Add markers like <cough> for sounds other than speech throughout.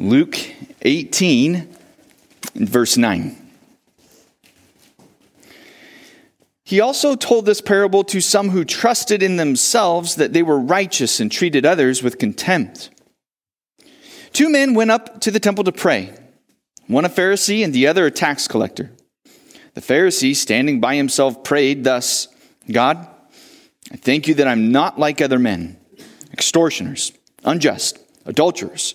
Luke 18, verse 9. He also told this parable to some who trusted in themselves that they were righteous and treated others with contempt. Two men went up to the temple to pray, one a Pharisee and the other a tax collector. The Pharisee, standing by himself, prayed thus God, I thank you that I'm not like other men, extortioners, unjust, adulterers,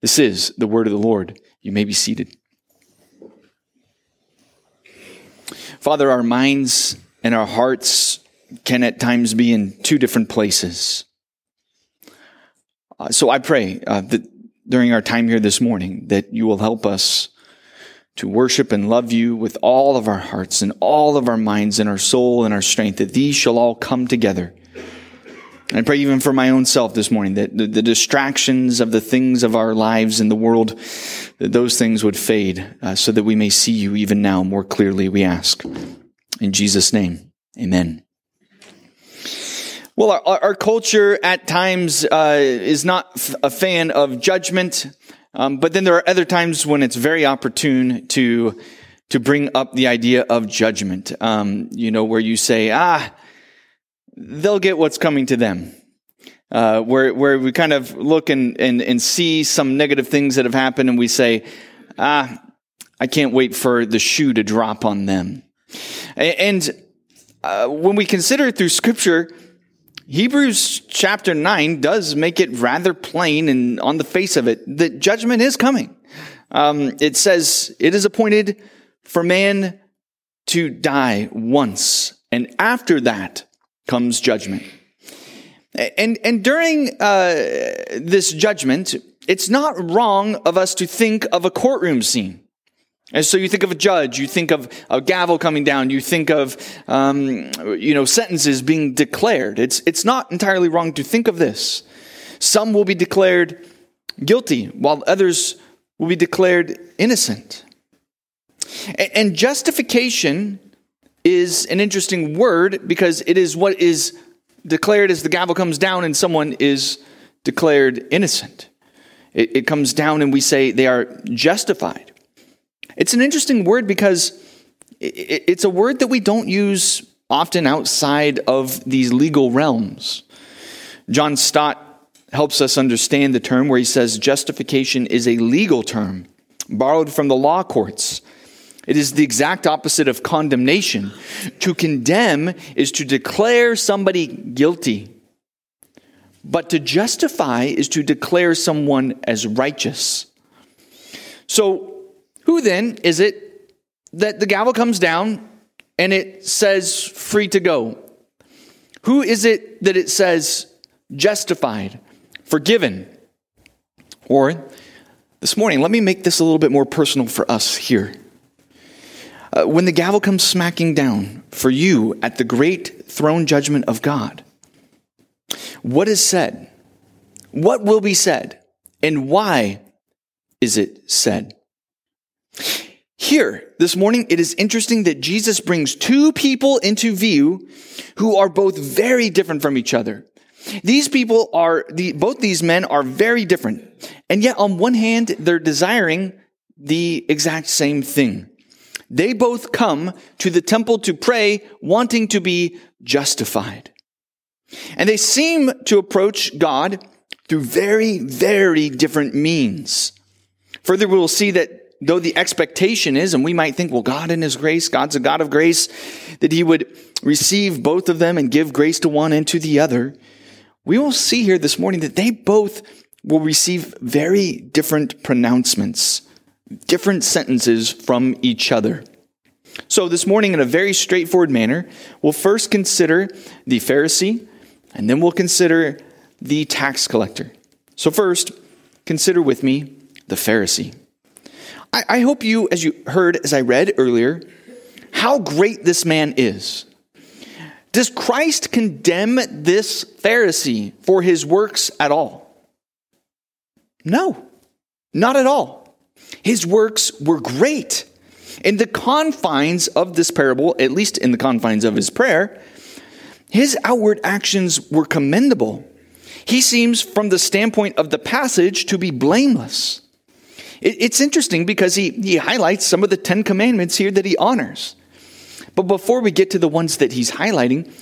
This is the word of the Lord. You may be seated. Father, our minds and our hearts can at times be in two different places. Uh, so I pray uh, that during our time here this morning that you will help us to worship and love you with all of our hearts and all of our minds and our soul and our strength, that these shall all come together. I pray even for my own self this morning that the, the distractions of the things of our lives in the world, that those things would fade uh, so that we may see you even now more clearly, we ask. In Jesus' name, amen. Well, our, our culture at times uh, is not f- a fan of judgment, um, but then there are other times when it's very opportune to to bring up the idea of judgment. Um, you know, where you say, "Ah, they'll get what's coming to them." Uh, where where we kind of look and, and and see some negative things that have happened, and we say, "Ah, I can't wait for the shoe to drop on them." And uh, when we consider it through Scripture, Hebrews chapter 9 does make it rather plain and on the face of it that judgment is coming. Um, it says, It is appointed for man to die once, and after that comes judgment. And, and during uh, this judgment, it's not wrong of us to think of a courtroom scene. And so you think of a judge, you think of a gavel coming down, you think of, um, you know, sentences being declared. It's, it's not entirely wrong to think of this. Some will be declared guilty, while others will be declared innocent. And, and justification is an interesting word because it is what is declared as the gavel comes down and someone is declared innocent. It, it comes down and we say they are justified. It's an interesting word because it's a word that we don't use often outside of these legal realms. John Stott helps us understand the term where he says justification is a legal term borrowed from the law courts. It is the exact opposite of condemnation. To condemn is to declare somebody guilty, but to justify is to declare someone as righteous. So, who then is it that the gavel comes down and it says free to go? Who is it that it says justified, forgiven? Or this morning, let me make this a little bit more personal for us here. Uh, when the gavel comes smacking down for you at the great throne judgment of God, what is said? What will be said? And why is it said? Here, this morning, it is interesting that Jesus brings two people into view who are both very different from each other. These people are, the, both these men are very different. And yet, on one hand, they're desiring the exact same thing. They both come to the temple to pray, wanting to be justified. And they seem to approach God through very, very different means. Further, we will see that though the expectation is, and we might think, well, God in His grace, God's a God of grace, that He would receive both of them and give grace to one and to the other, we will see here this morning that they both will receive very different pronouncements, different sentences from each other. So, this morning, in a very straightforward manner, we'll first consider the Pharisee, and then we'll consider the tax collector. So, first, consider with me the Pharisee. I, I hope you, as you heard, as I read earlier, how great this man is. Does Christ condemn this Pharisee for his works at all? No, not at all. His works were great. In the confines of this parable, at least in the confines of his prayer, his outward actions were commendable. He seems, from the standpoint of the passage, to be blameless. It's interesting because he, he highlights some of the Ten Commandments here that he honors. But before we get to the ones that he's highlighting,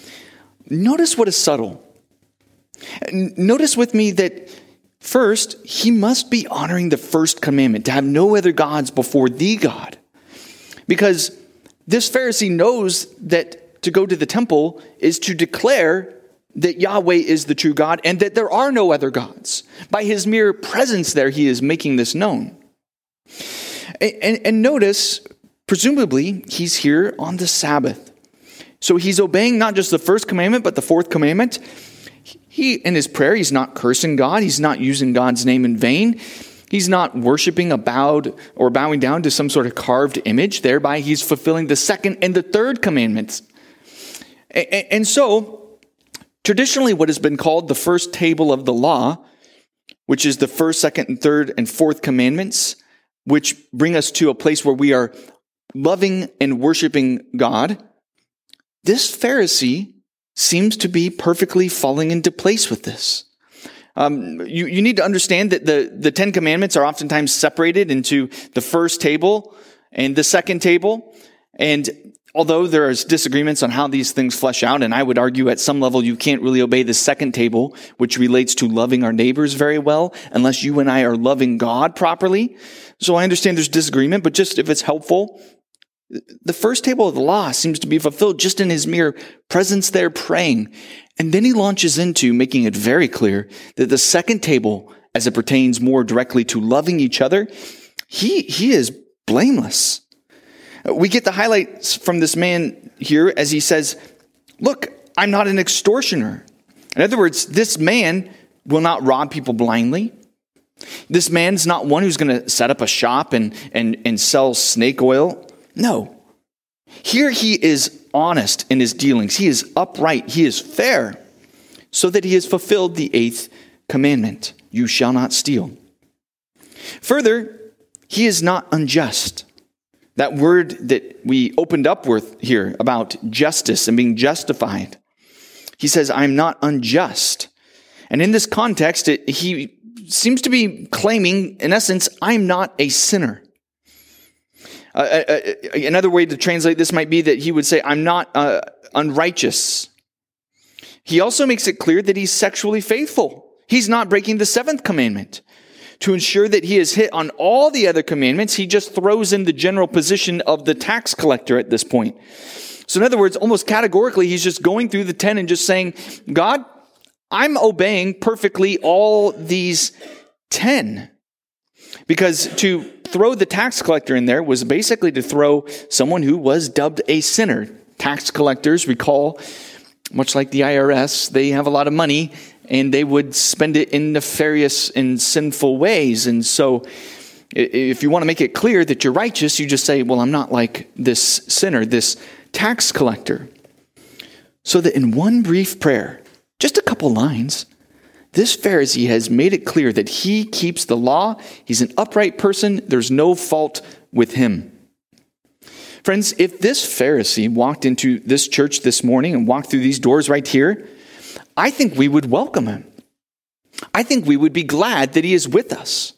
notice what is subtle. Notice with me that first, he must be honoring the first commandment to have no other gods before the God. Because this Pharisee knows that to go to the temple is to declare that Yahweh is the true God and that there are no other gods. By his mere presence there, he is making this known. And, and, and notice, presumably, he's here on the Sabbath. So he's obeying not just the first commandment, but the fourth commandment. He, in his prayer, he's not cursing God. He's not using God's name in vain. He's not worshiping a bowed or bowing down to some sort of carved image. Thereby, he's fulfilling the second and the third commandments. And, so, traditionally, what has been called the first table of the law, which is the first, second, and third and fourth commandments, which bring us to a place where we are loving and worshiping God, this Pharisee seems to be perfectly falling into place with this. Um, you, you need to understand that the, the Ten Commandments are oftentimes separated into the first table and the second table. And although there is disagreements on how these things flesh out, and I would argue at some level you can't really obey the second table, which relates to loving our neighbors very well, unless you and I are loving God properly. So I understand there's disagreement, but just if it's helpful, the first table of the law seems to be fulfilled just in his mere presence there praying. And then he launches into making it very clear that the second table, as it pertains more directly to loving each other, he, he is blameless. We get the highlights from this man here as he says, Look, I'm not an extortioner. In other words, this man will not rob people blindly. This man's not one who's going to set up a shop and, and, and sell snake oil. No. Here he is honest in his dealings. He is upright. He is fair, so that he has fulfilled the eighth commandment you shall not steal. Further, he is not unjust. That word that we opened up with here about justice and being justified. He says, I'm not unjust. And in this context, it, he seems to be claiming, in essence, I'm not a sinner. Uh, uh, uh, another way to translate this might be that he would say, I'm not uh, unrighteous. He also makes it clear that he's sexually faithful. He's not breaking the seventh commandment. To ensure that he is hit on all the other commandments, he just throws in the general position of the tax collector at this point. So, in other words, almost categorically, he's just going through the 10 and just saying, God, I'm obeying perfectly all these 10. Because to throw the tax collector in there was basically to throw someone who was dubbed a sinner. Tax collectors, recall, much like the IRS, they have a lot of money and they would spend it in nefarious and sinful ways. And so, if you want to make it clear that you're righteous, you just say, Well, I'm not like this sinner, this tax collector. So that in one brief prayer, just a couple lines, this Pharisee has made it clear that he keeps the law. He's an upright person. There's no fault with him. Friends, if this Pharisee walked into this church this morning and walked through these doors right here, I think we would welcome him. I think we would be glad that he is with us.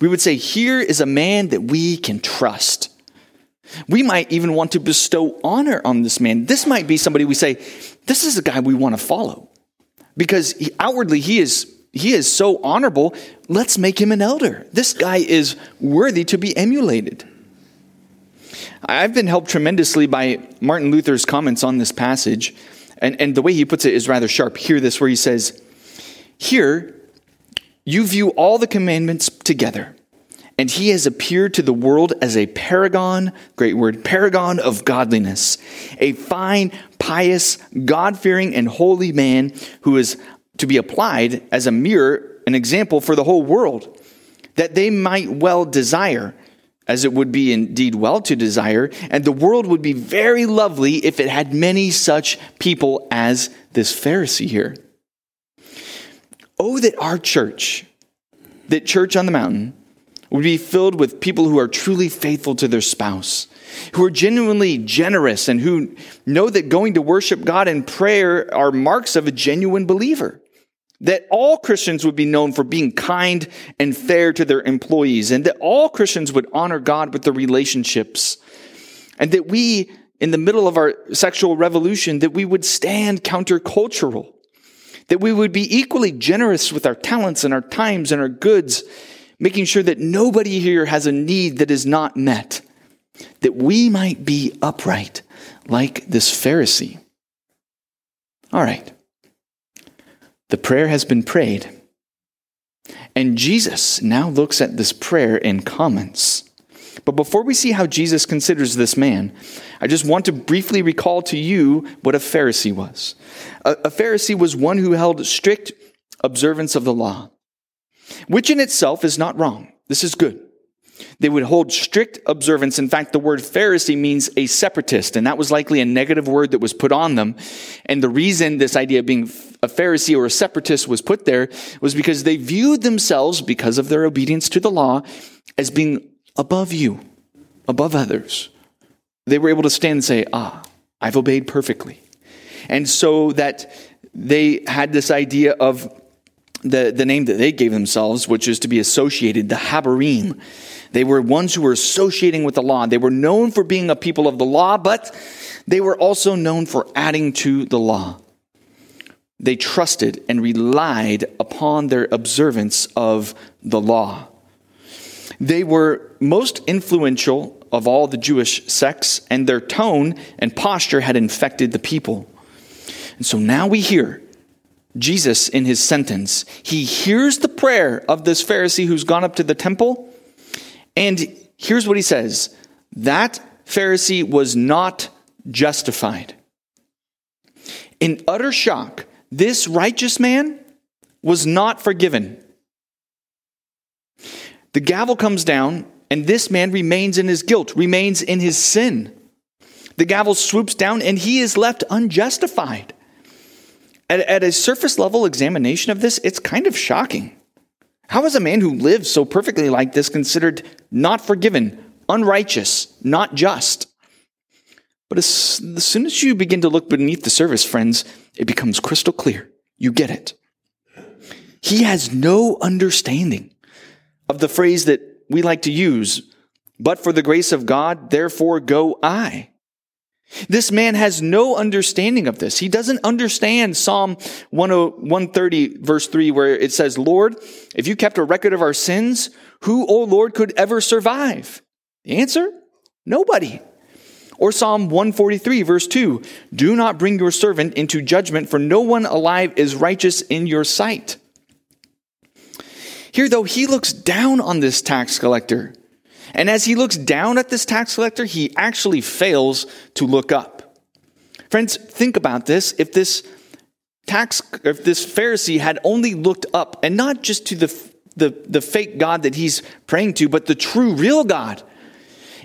We would say, Here is a man that we can trust. We might even want to bestow honor on this man. This might be somebody we say, This is a guy we want to follow because he, outwardly he is he is so honorable. Let's make him an elder. This guy is worthy to be emulated. I've been helped tremendously by Martin Luther's comments on this passage, and, and the way he puts it is rather sharp. Hear this, where he says, Here you view all the commandments together, and he has appeared to the world as a paragon, great word, paragon of godliness, a fine, pious, God fearing, and holy man who is to be applied as a mirror, an example for the whole world, that they might well desire as it would be indeed well to desire, and the world would be very lovely if it had many such people as this Pharisee here. Oh, that our church, that church on the mountain, would be filled with people who are truly faithful to their spouse, who are genuinely generous, and who know that going to worship God in prayer are marks of a genuine believer. That all Christians would be known for being kind and fair to their employees, and that all Christians would honor God with their relationships, and that we, in the middle of our sexual revolution, that we would stand countercultural, that we would be equally generous with our talents and our times and our goods, making sure that nobody here has a need that is not met, that we might be upright like this Pharisee. All right. The prayer has been prayed. And Jesus now looks at this prayer and comments. But before we see how Jesus considers this man, I just want to briefly recall to you what a Pharisee was. A, a Pharisee was one who held strict observance of the law, which in itself is not wrong. This is good. They would hold strict observance. In fact, the word Pharisee means a separatist, and that was likely a negative word that was put on them. And the reason this idea of being a Pharisee or a separatist was put there was because they viewed themselves, because of their obedience to the law, as being above you, above others. They were able to stand and say, Ah, I've obeyed perfectly. And so that they had this idea of the, the name that they gave themselves, which is to be associated, the Habarim. They were ones who were associating with the law. They were known for being a people of the law, but they were also known for adding to the law. They trusted and relied upon their observance of the law. They were most influential of all the Jewish sects, and their tone and posture had infected the people. And so now we hear Jesus in his sentence. He hears the prayer of this Pharisee who's gone up to the temple, and here's what he says that Pharisee was not justified. In utter shock, this righteous man was not forgiven. The gavel comes down, and this man remains in his guilt, remains in his sin. The gavel swoops down, and he is left unjustified. At, at a surface level examination of this, it's kind of shocking. How is a man who lives so perfectly like this considered not forgiven, unrighteous, not just? But as, as soon as you begin to look beneath the surface, friends, it becomes crystal clear. You get it. He has no understanding of the phrase that we like to use, but for the grace of God, therefore go I. This man has no understanding of this. He doesn't understand Psalm 130 verse 3 where it says, Lord, if you kept a record of our sins, who, O Lord, could ever survive? The answer? Nobody. Or Psalm 143 verse 2, do not bring your servant into judgment, for no one alive is righteous in your sight. Here, though, he looks down on this tax collector. And as he looks down at this tax collector, he actually fails to look up. Friends, think about this. If this tax, if this Pharisee had only looked up and not just to the, the, the fake God that he's praying to, but the true, real God,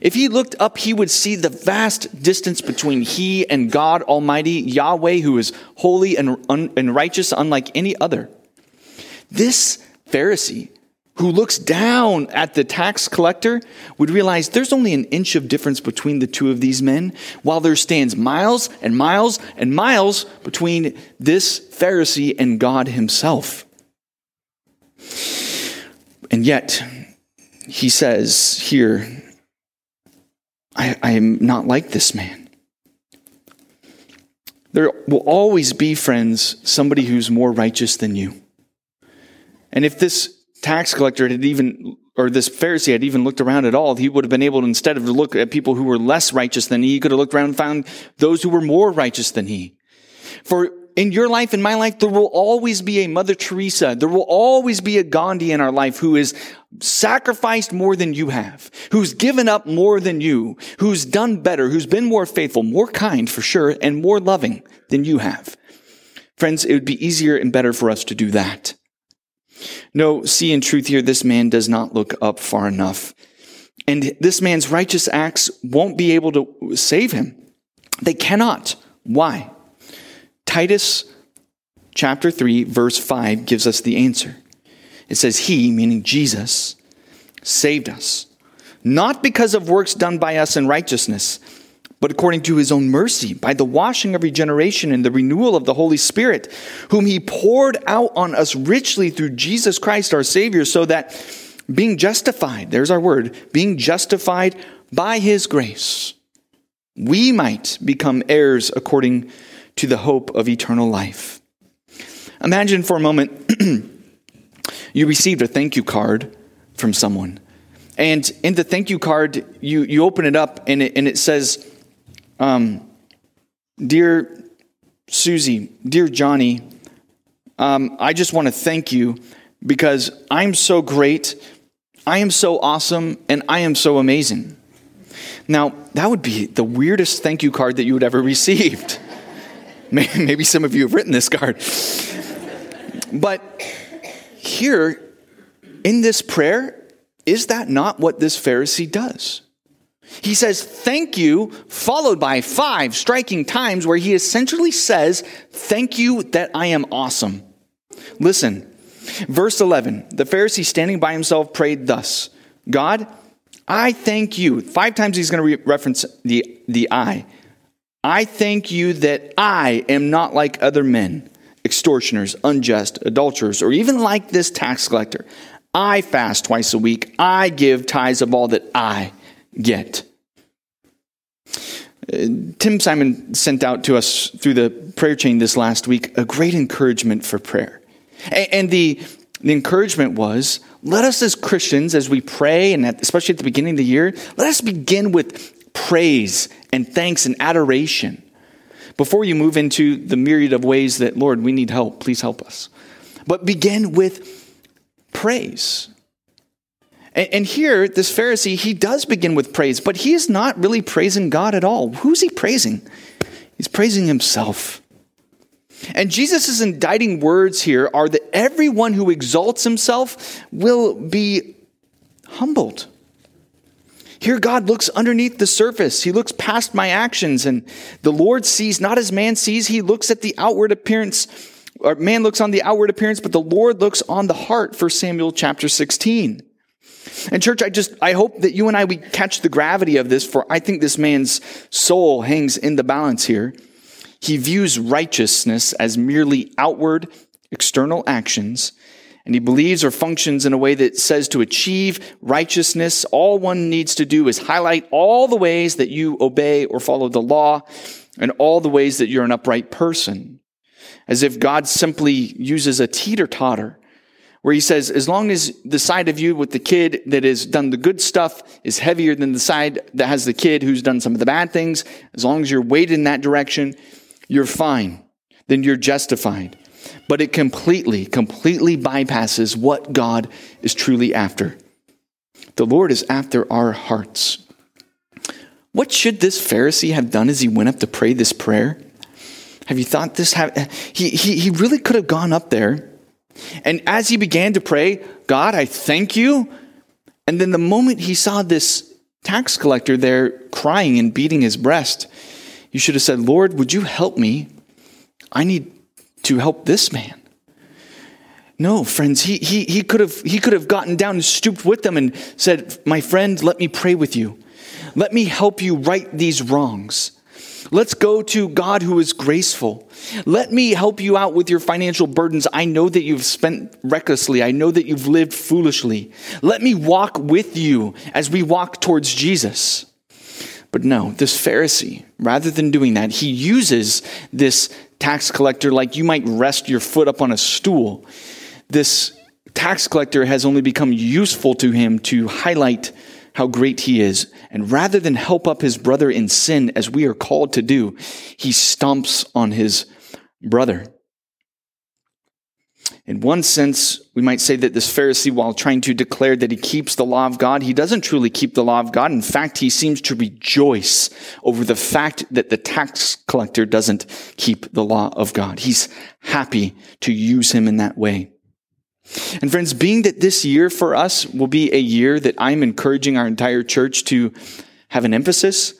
if he looked up, he would see the vast distance between he and God Almighty, Yahweh, who is holy and, un, and righteous, unlike any other. This Pharisee who looks down at the tax collector would realize there's only an inch of difference between the two of these men, while there stands miles and miles and miles between this Pharisee and God himself. And yet, he says here, I, I am not like this man. There will always be, friends, somebody who's more righteous than you. And if this tax collector had even, or this Pharisee had even looked around at all, he would have been able to, instead of to look at people who were less righteous than he, he could have looked around and found those who were more righteous than he. For in your life, in my life, there will always be a Mother Teresa. There will always be a Gandhi in our life who is sacrificed more than you have, who's given up more than you, who's done better, who's been more faithful, more kind for sure, and more loving than you have. Friends, it would be easier and better for us to do that. No, see in truth here, this man does not look up far enough. And this man's righteous acts won't be able to save him. They cannot. Why? Titus chapter 3, verse 5 gives us the answer. It says, He, meaning Jesus, saved us, not because of works done by us in righteousness, but according to his own mercy, by the washing of regeneration and the renewal of the Holy Spirit, whom he poured out on us richly through Jesus Christ our Savior, so that being justified, there's our word, being justified by his grace, we might become heirs according to the hope of eternal life. Imagine for a moment <clears throat> you received a thank you card from someone. And in the thank you card, you, you open it up and it, and it says, um, Dear Susie, dear Johnny, um, I just want to thank you because I'm so great, I am so awesome, and I am so amazing. Now, that would be the weirdest thank you card that you would ever <laughs> received. <laughs> Maybe some of you have written this card. But here in this prayer, is that not what this Pharisee does? He says, Thank you, followed by five striking times where he essentially says, Thank you that I am awesome. Listen, verse 11 the Pharisee standing by himself prayed thus God, I thank you. Five times he's going to re- reference the, the I. I thank you that I am not like other men, extortioners, unjust, adulterers, or even like this tax collector. I fast twice a week. I give tithes of all that I get. Uh, Tim Simon sent out to us through the prayer chain this last week a great encouragement for prayer. And the, the encouragement was let us as Christians, as we pray, and especially at the beginning of the year, let us begin with praise and thanks and adoration before you move into the myriad of ways that, Lord, we need help. Please help us. But begin with praise. And, here, this Pharisee, he does begin with praise, but he is not really praising God at all. Who's he praising? He's praising himself. And Jesus' indicting words here are that everyone who exalts himself will be humbled. Here, God looks underneath the surface. He looks past my actions, and the Lord sees not as man sees. He looks at the outward appearance, or man looks on the outward appearance, but the Lord looks on the heart, for Samuel chapter 16. And church, I just, I hope that you and I, we catch the gravity of this, for I think this man's soul hangs in the balance here. He views righteousness as merely outward, external actions, and he believes or functions in a way that says to achieve righteousness, all one needs to do is highlight all the ways that you obey or follow the law and all the ways that you're an upright person. As if God simply uses a teeter totter where he says, as long as the side of you with the kid that has done the good stuff is heavier than the side that has the kid who's done some of the bad things, as long as you're weighted in that direction, you're fine. Then you're justified. But it completely, completely bypasses what God is truly after. The Lord is after our hearts. What should this Pharisee have done as he went up to pray this prayer? Have you thought this? Have, He, he, he really could have gone up there and as he began to pray, God, I thank you. And then the moment he saw this tax collector there crying and beating his breast, you should have said, Lord, would you help me? I need to help this man. No, friends, he, he, he, could have, he could have gotten down and stooped with them and said, My friend, let me pray with you. Let me help you right these wrongs. Let's go to God who is graceful. Let me help you out with your financial burdens. I know that you've spent recklessly. I know that you've lived foolishly. Let me walk with you as we walk towards Jesus. But no, this Pharisee, rather than doing that, he uses this tax collector like you might rest your foot up on a stool. This tax collector has only become useful to him to highlight how great he is. And rather than help up his brother in sin as we are called to do, he stomps on his brother. In one sense, we might say that this Pharisee, while trying to declare that he keeps the law of God, he doesn't truly keep the law of God. In fact, he seems to rejoice over the fact that the tax collector doesn't keep the law of God. He's happy to use him in that way. And friends, being that this year for us will be a year that I'm encouraging our entire church to have an emphasis,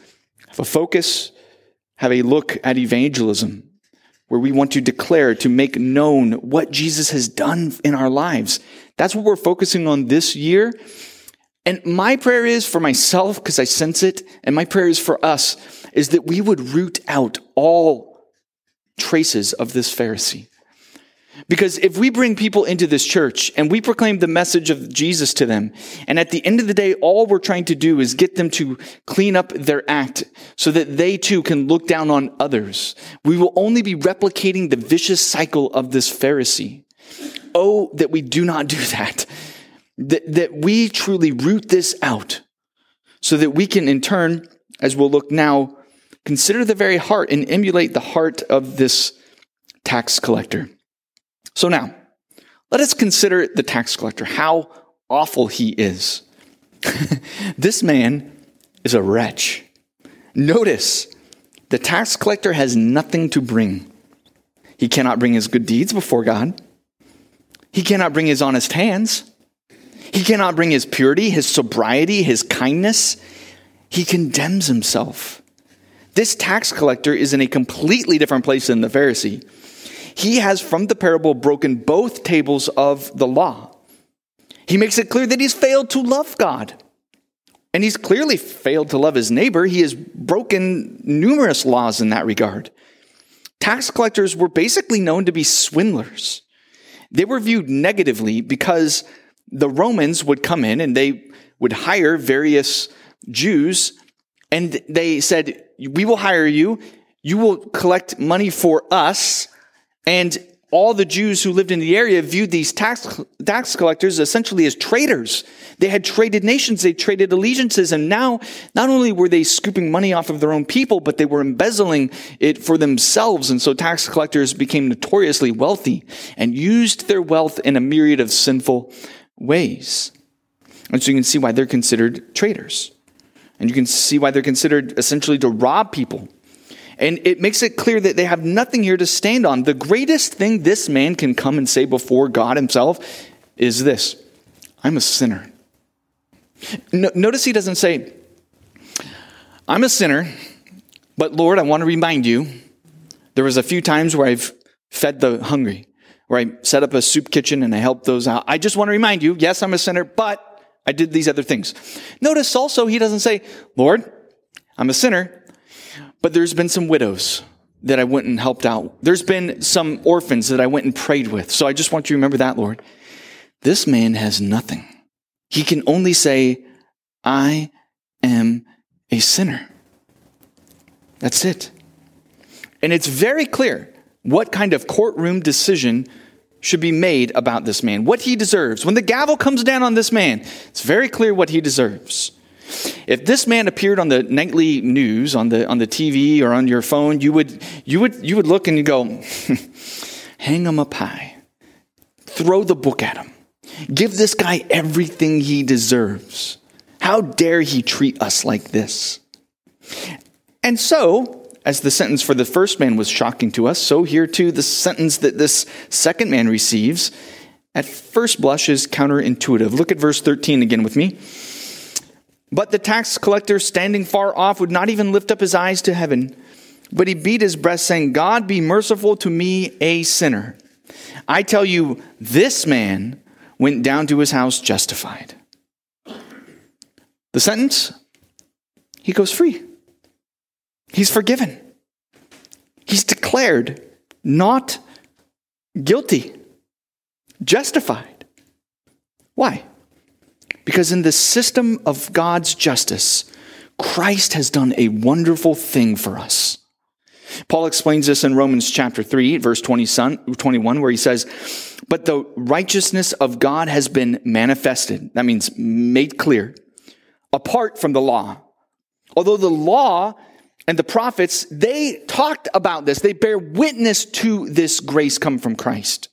have a focus, have a look at evangelism, where we want to declare, to make known what Jesus has done in our lives. That's what we're focusing on this year. And my prayer is for myself, because I sense it, and my prayer is for us, is that we would root out all traces of this Pharisee. Because if we bring people into this church and we proclaim the message of Jesus to them, and at the end of the day, all we're trying to do is get them to clean up their act so that they too can look down on others, we will only be replicating the vicious cycle of this Pharisee. Oh, that we do not do that. That, that we truly root this out so that we can in turn, as we'll look now, consider the very heart and emulate the heart of this tax collector. So now, let us consider the tax collector, how awful he is. <laughs> this man is a wretch. Notice, the tax collector has nothing to bring. He cannot bring his good deeds before God. He cannot bring his honest hands. He cannot bring his purity, his sobriety, his kindness. He condemns himself. This tax collector is in a completely different place than the Pharisee he has from the parable broken both tables of the law. He makes it clear that he's failed to love God. And he's clearly failed to love his neighbor. He has broken numerous laws in that regard. Tax collectors were basically known to be swindlers. They were viewed negatively because the Romans would come in and they would hire various Jews and they said, We will hire you. You will collect money for us and all the Jews who lived in the area viewed these tax, tax collectors essentially as traitors. They had traded nations, they traded allegiances, and now not only were they scooping money off of their own people, but they were embezzling it for themselves. And so tax collectors became notoriously wealthy and used their wealth in a myriad of sinful ways. And so you can see why they're considered traitors. And you can see why they're considered essentially to rob people and it makes it clear that they have nothing here to stand on. The greatest thing this man can come and say before God himself is this I'm a sinner. No, notice he doesn't say, I'm a sinner, but Lord, I want to remind you there was a few times where I've fed the hungry, where I set up a soup kitchen and I helped those out. I just want to remind you, yes, I'm a sinner, but I did these other things. Notice also he doesn't say, Lord, I'm a sinner, but there's been some widows that I went and helped out. There's been some orphans that I went and prayed with. So I just want you to remember that, Lord. This man has nothing. He can only say, I am a sinner. That's it. And it's very clear what kind of courtroom decision should be made about this man, what he deserves. When the gavel comes down on this man, it's very clear what he deserves. If this man appeared on the nightly news, on the, on the TV or on your phone, you would, you would, you would look and you go, <laughs> hang him up high. Throw the book at him. Give this guy everything he deserves. How dare he treat us like this? And so, as the sentence for the first man was shocking to us, so here too the sentence that this second man receives at first blush is counterintuitive. Look at verse 13 again with me. But the tax collector, standing far off, would not even lift up his eyes to heaven, but he beat his breast, saying, God be merciful to me, a sinner. I tell you, this man went down to his house justified. The sentence? He goes free. He's forgiven. He's declared not guilty, justified. Why? Because in the system of God's justice, Christ has done a wonderful thing for us. Paul explains this in Romans chapter 3, verse 21, where he says, But the righteousness of God has been manifested. That means made clear, apart from the law. Although the law and the prophets, they talked about this. They bear witness to this grace come from Christ.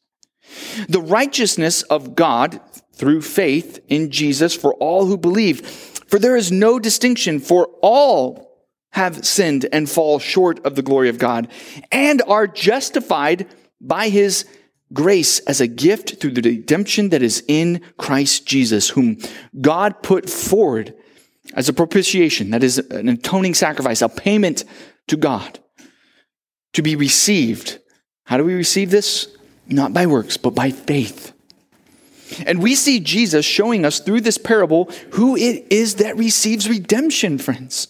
The righteousness of God through faith in Jesus for all who believe. For there is no distinction, for all have sinned and fall short of the glory of God and are justified by his grace as a gift through the redemption that is in Christ Jesus, whom God put forward as a propitiation, that is an atoning sacrifice, a payment to God to be received. How do we receive this? Not by works, but by faith. And we see Jesus showing us through this parable who it is that receives redemption, friends.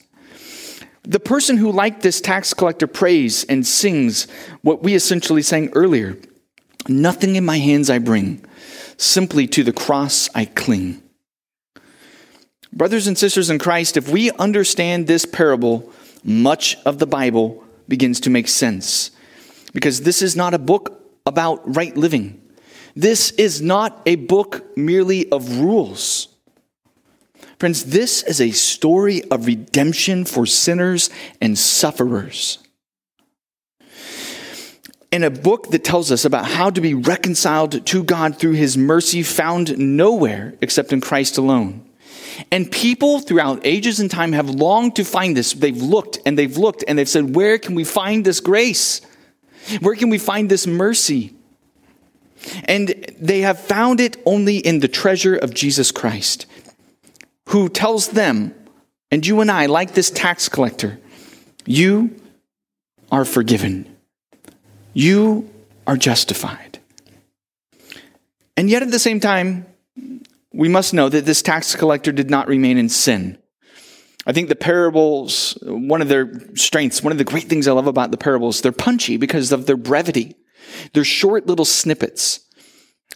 The person who, like this tax collector, prays and sings what we essentially sang earlier Nothing in my hands I bring, simply to the cross I cling. Brothers and sisters in Christ, if we understand this parable, much of the Bible begins to make sense. Because this is not a book about right living. This is not a book merely of rules. Friends, this is a story of redemption for sinners and sufferers. In a book that tells us about how to be reconciled to God through his mercy found nowhere except in Christ alone. And people throughout ages and time have longed to find this. They've looked and they've looked and they've said, Where can we find this grace? Where can we find this mercy? And they have found it only in the treasure of Jesus Christ, who tells them, and you and I, like this tax collector, you are forgiven. You are justified. And yet at the same time, we must know that this tax collector did not remain in sin. I think the parables, one of their strengths, one of the great things I love about the parables, they're punchy because of their brevity. They're short little snippets.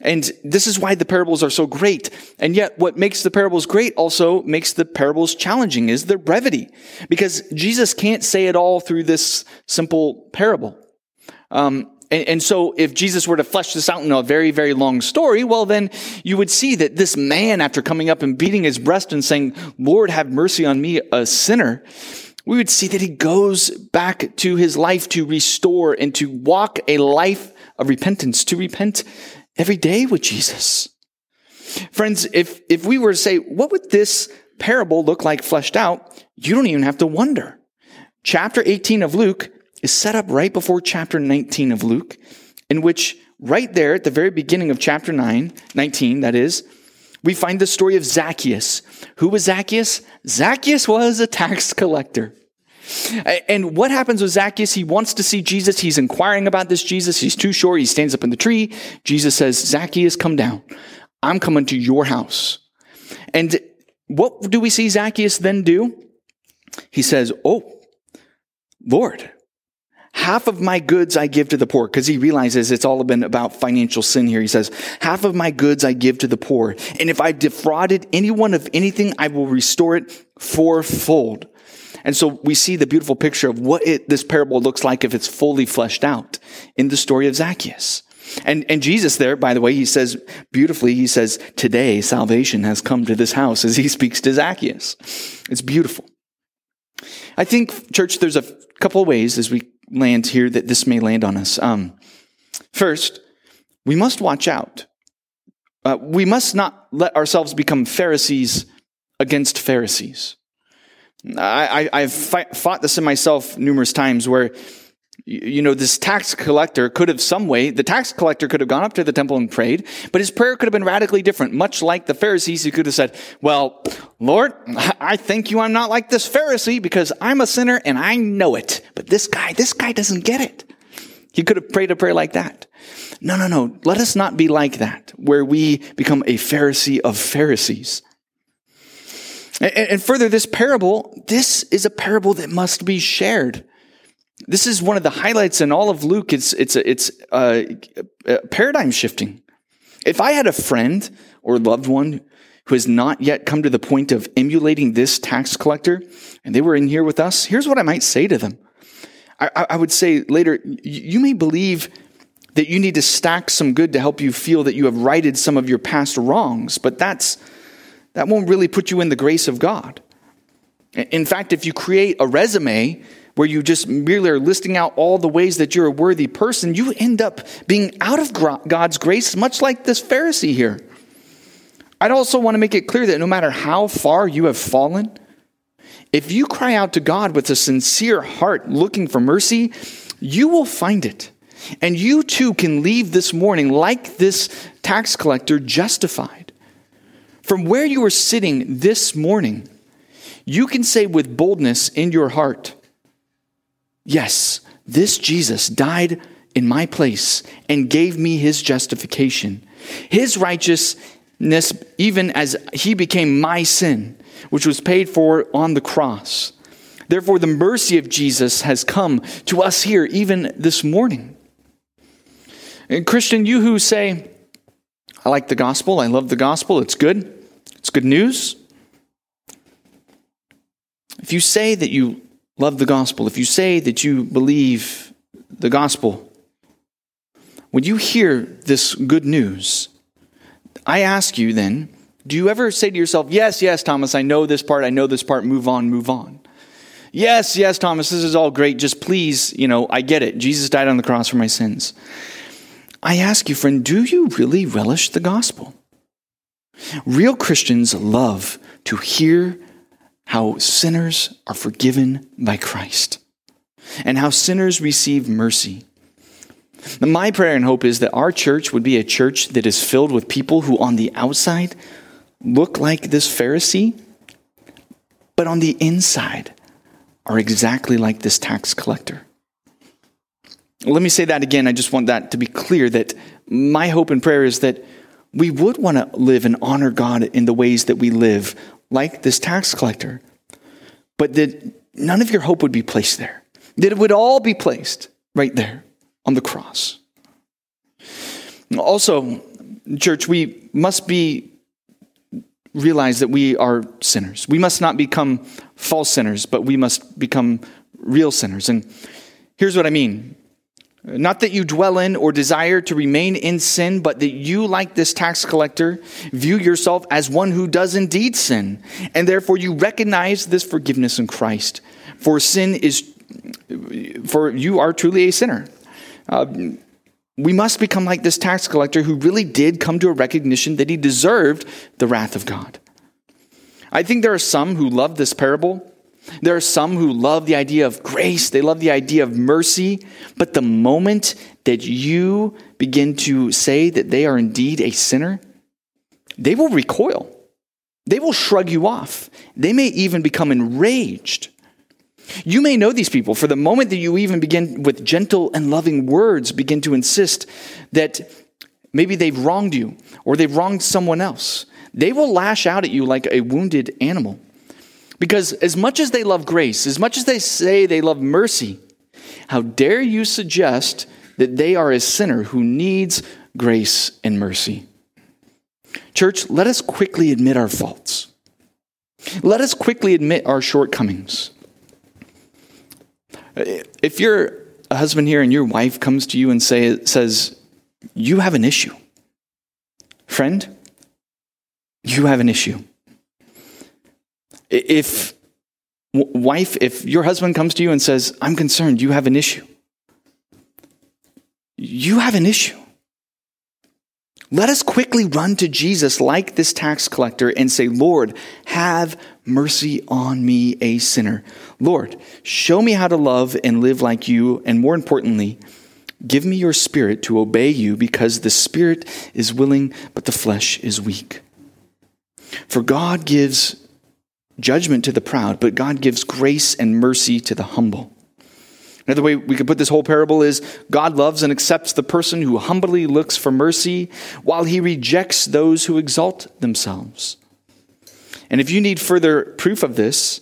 And this is why the parables are so great. And yet what makes the parables great also makes the parables challenging is their brevity. Because Jesus can't say it all through this simple parable. Um, and, and, so if Jesus were to flesh this out in a very, very long story, well, then you would see that this man, after coming up and beating his breast and saying, Lord, have mercy on me, a sinner, we would see that he goes back to his life to restore and to walk a life of repentance, to repent every day with Jesus. Friends, if, if we were to say, what would this parable look like fleshed out? You don't even have to wonder. Chapter 18 of Luke is set up right before chapter 19 of Luke, in which right there at the very beginning of chapter 9, 19, that is, we find the story of Zacchaeus. Who was Zacchaeus? Zacchaeus was a tax collector. And what happens with Zacchaeus? He wants to see Jesus. He's inquiring about this Jesus. He's too short. He stands up in the tree. Jesus says, Zacchaeus, come down. I'm coming to your house. And what do we see Zacchaeus then do? He says, Oh, Lord, half of my goods I give to the poor, because he realizes it's all been about financial sin here. He says, half of my goods I give to the poor. And if I've defrauded anyone of anything, I will restore it fourfold. And so we see the beautiful picture of what it, this parable looks like if it's fully fleshed out in the story of Zacchaeus. And, and Jesus there, by the way, he says beautifully, he says, today salvation has come to this house as he <laughs> speaks to Zacchaeus. It's beautiful. I think, church, there's a couple of ways as we land here that this may land on us. Um, first, we must watch out. Uh, we must not let ourselves become Pharisees against Pharisees. I, have fought this in myself numerous times where, you know, this tax collector could have some way, the tax collector could have gone up to the temple and prayed, but his prayer could have been radically different, much like the Pharisees he could have said, well, Lord, <laughs> I thank you I'm not like this Pharisee because I'm a sinner and I know it. But this guy, this guy doesn't get it. He could have prayed a prayer like that. No, no, no. Let us not be like that, where we become a Pharisee of Pharisees. And, further, this parable, this is a parable that must be shared. This is one of the highlights in all of Luke. It's, it's, it's uh, paradigm shifting. If I had a friend or loved one who has not yet come to the point of emulating this tax collector, and they were in here with us, here's what I might say to them. I, I would say later, you may believe that you need to stack some good to help you feel that you have righted some of your past wrongs, but that's that won't really put you in the grace of God. In fact, if you create a resume where you just merely are listing out all the ways that you're a worthy person, you end up being out of God's grace, much like this Pharisee here. I'd also want to make it clear that no matter how far you have fallen, if you cry out to God with a sincere heart looking for mercy, you will find it. And you too can leave this morning like this tax collector justified. From where you are sitting this morning, you can say with boldness in your heart, Yes, this Jesus died in my place and gave me his justification, his righteousness, even as he became my sin, which was paid for on the cross. Therefore, the mercy of Jesus has come to us here, even this morning. And Christian, you who say, I like the gospel, I love the gospel, it's good, it's good news. If you say that you love the gospel, if you say that you believe the gospel, when you hear this good news, I ask you then, do you ever say to yourself, Yes, yes, Thomas, I know this part, I know this part, move on, move on? Yes, yes, Thomas, this is all great. Just please, you know, I get it. Jesus died on the cross for my sins. I ask you, friend, do you really relish the gospel? Real Christians love to hear how sinners are forgiven by Christ and how sinners receive mercy. My prayer and hope is that our church would be a church that is filled with people who, on the outside, look like this Pharisee, but on the inside are exactly like this tax collector. Let me say that again. I just want that to be clear that my hope and prayer is that we would want to live and honor God in the ways that we live, like this tax collector, but that none of your hope would be placed there, that it would all be placed right there on the cross. Also, church, we must be realize that we are sinners. We must not become false sinners, but we must become real sinners. And here's what I mean not that you dwell in or desire to remain in sin, but that you, like this tax collector, view yourself as one who does indeed sin, and therefore you recognize this forgiveness in Christ. For sin is, for you are truly a sinner. Uh, we must become like this tax collector who really did come to a recognition that he deserved the wrath of God. I think there are some who love this parable. There are some who love the idea of grace, they love the idea of mercy, but the moment that you begin to say that they are indeed a sinner, they will recoil. They will shrug you off. They may even become enraged you may know these people for the moment that you even begin with gentle and loving words, begin to insist that maybe they've wronged you or they've wronged someone else. They will lash out at you like a wounded animal. Because as much as they love grace, as much as they say they love mercy, how dare you suggest that they are a sinner who needs grace and mercy? Church, let us quickly admit our faults. Let us quickly admit our shortcomings. If you're a husband here and your wife comes to you and say, says, You have an issue, friend, you have an issue. If, wife, if your husband comes to you and says, I'm concerned, you have an issue, you have an issue. Let us quickly run to Jesus like this tax collector and say, Lord, have mercy on me, a sinner. Lord, show me how to love and live like you, and more importantly, give me your spirit to obey you because the spirit is willing, but the flesh is weak. For God gives judgment to the proud, but God gives grace and mercy to the humble. Another way we could put this whole parable is God loves and accepts the person who humbly looks for mercy while he rejects those who exalt themselves. And if you need further proof of this,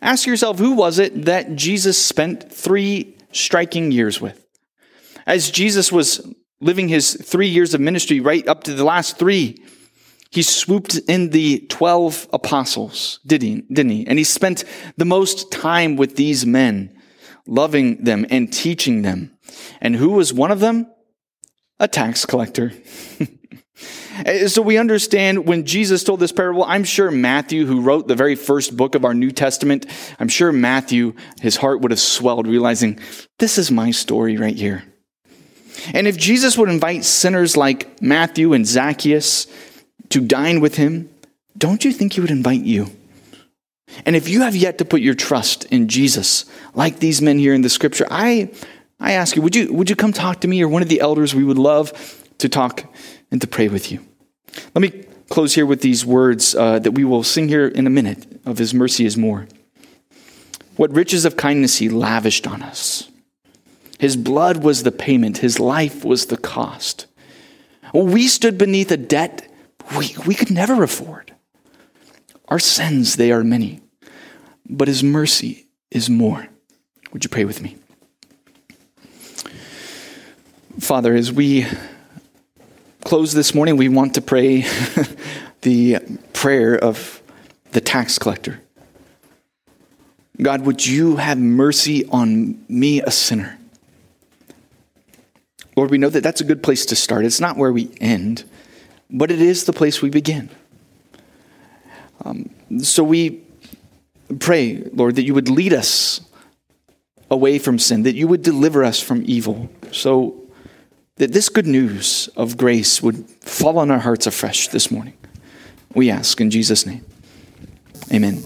ask yourself who was it that Jesus spent three striking years with? As Jesus was living his three years of ministry, right up to the last three, he swooped in the 12 apostles, did he, didn't he? And he spent the most time with these men loving them and teaching them. And who was one of them? A tax collector. <laughs> so we understand when Jesus told this parable, I'm sure Matthew, who wrote the very first book of our New Testament, I'm sure Matthew, his heart would have swelled, realizing, this is my story right here. And if Jesus would invite sinners like Matthew and Zacchaeus to dine with him, don't you think he would invite you? And if you have yet to put your trust in Jesus, like these men here in the scripture, I, I ask you, would you, would you come talk to me or one of the elders? We would love to talk and to pray with you. Let me close here with these words uh, that we will sing here in a minute of His mercy is more. What riches of kindness He lavished on us. His blood was the payment, His life was the cost. We stood beneath a debt we, we could never afford. Our sins, they are many, but His mercy is more. Would you pray with me? Father, as we close this morning, we want to pray <laughs> the prayer of the tax collector. God, would you have mercy on me, a sinner? Lord, we know that that's a good place to start. It's not where we end, but it is the place we begin. Um, so we pray, Lord, that you would lead us away from sin, that you would deliver us from evil. So that this good news of grace would fall on our hearts afresh this morning. We ask in Jesus' name. Amen.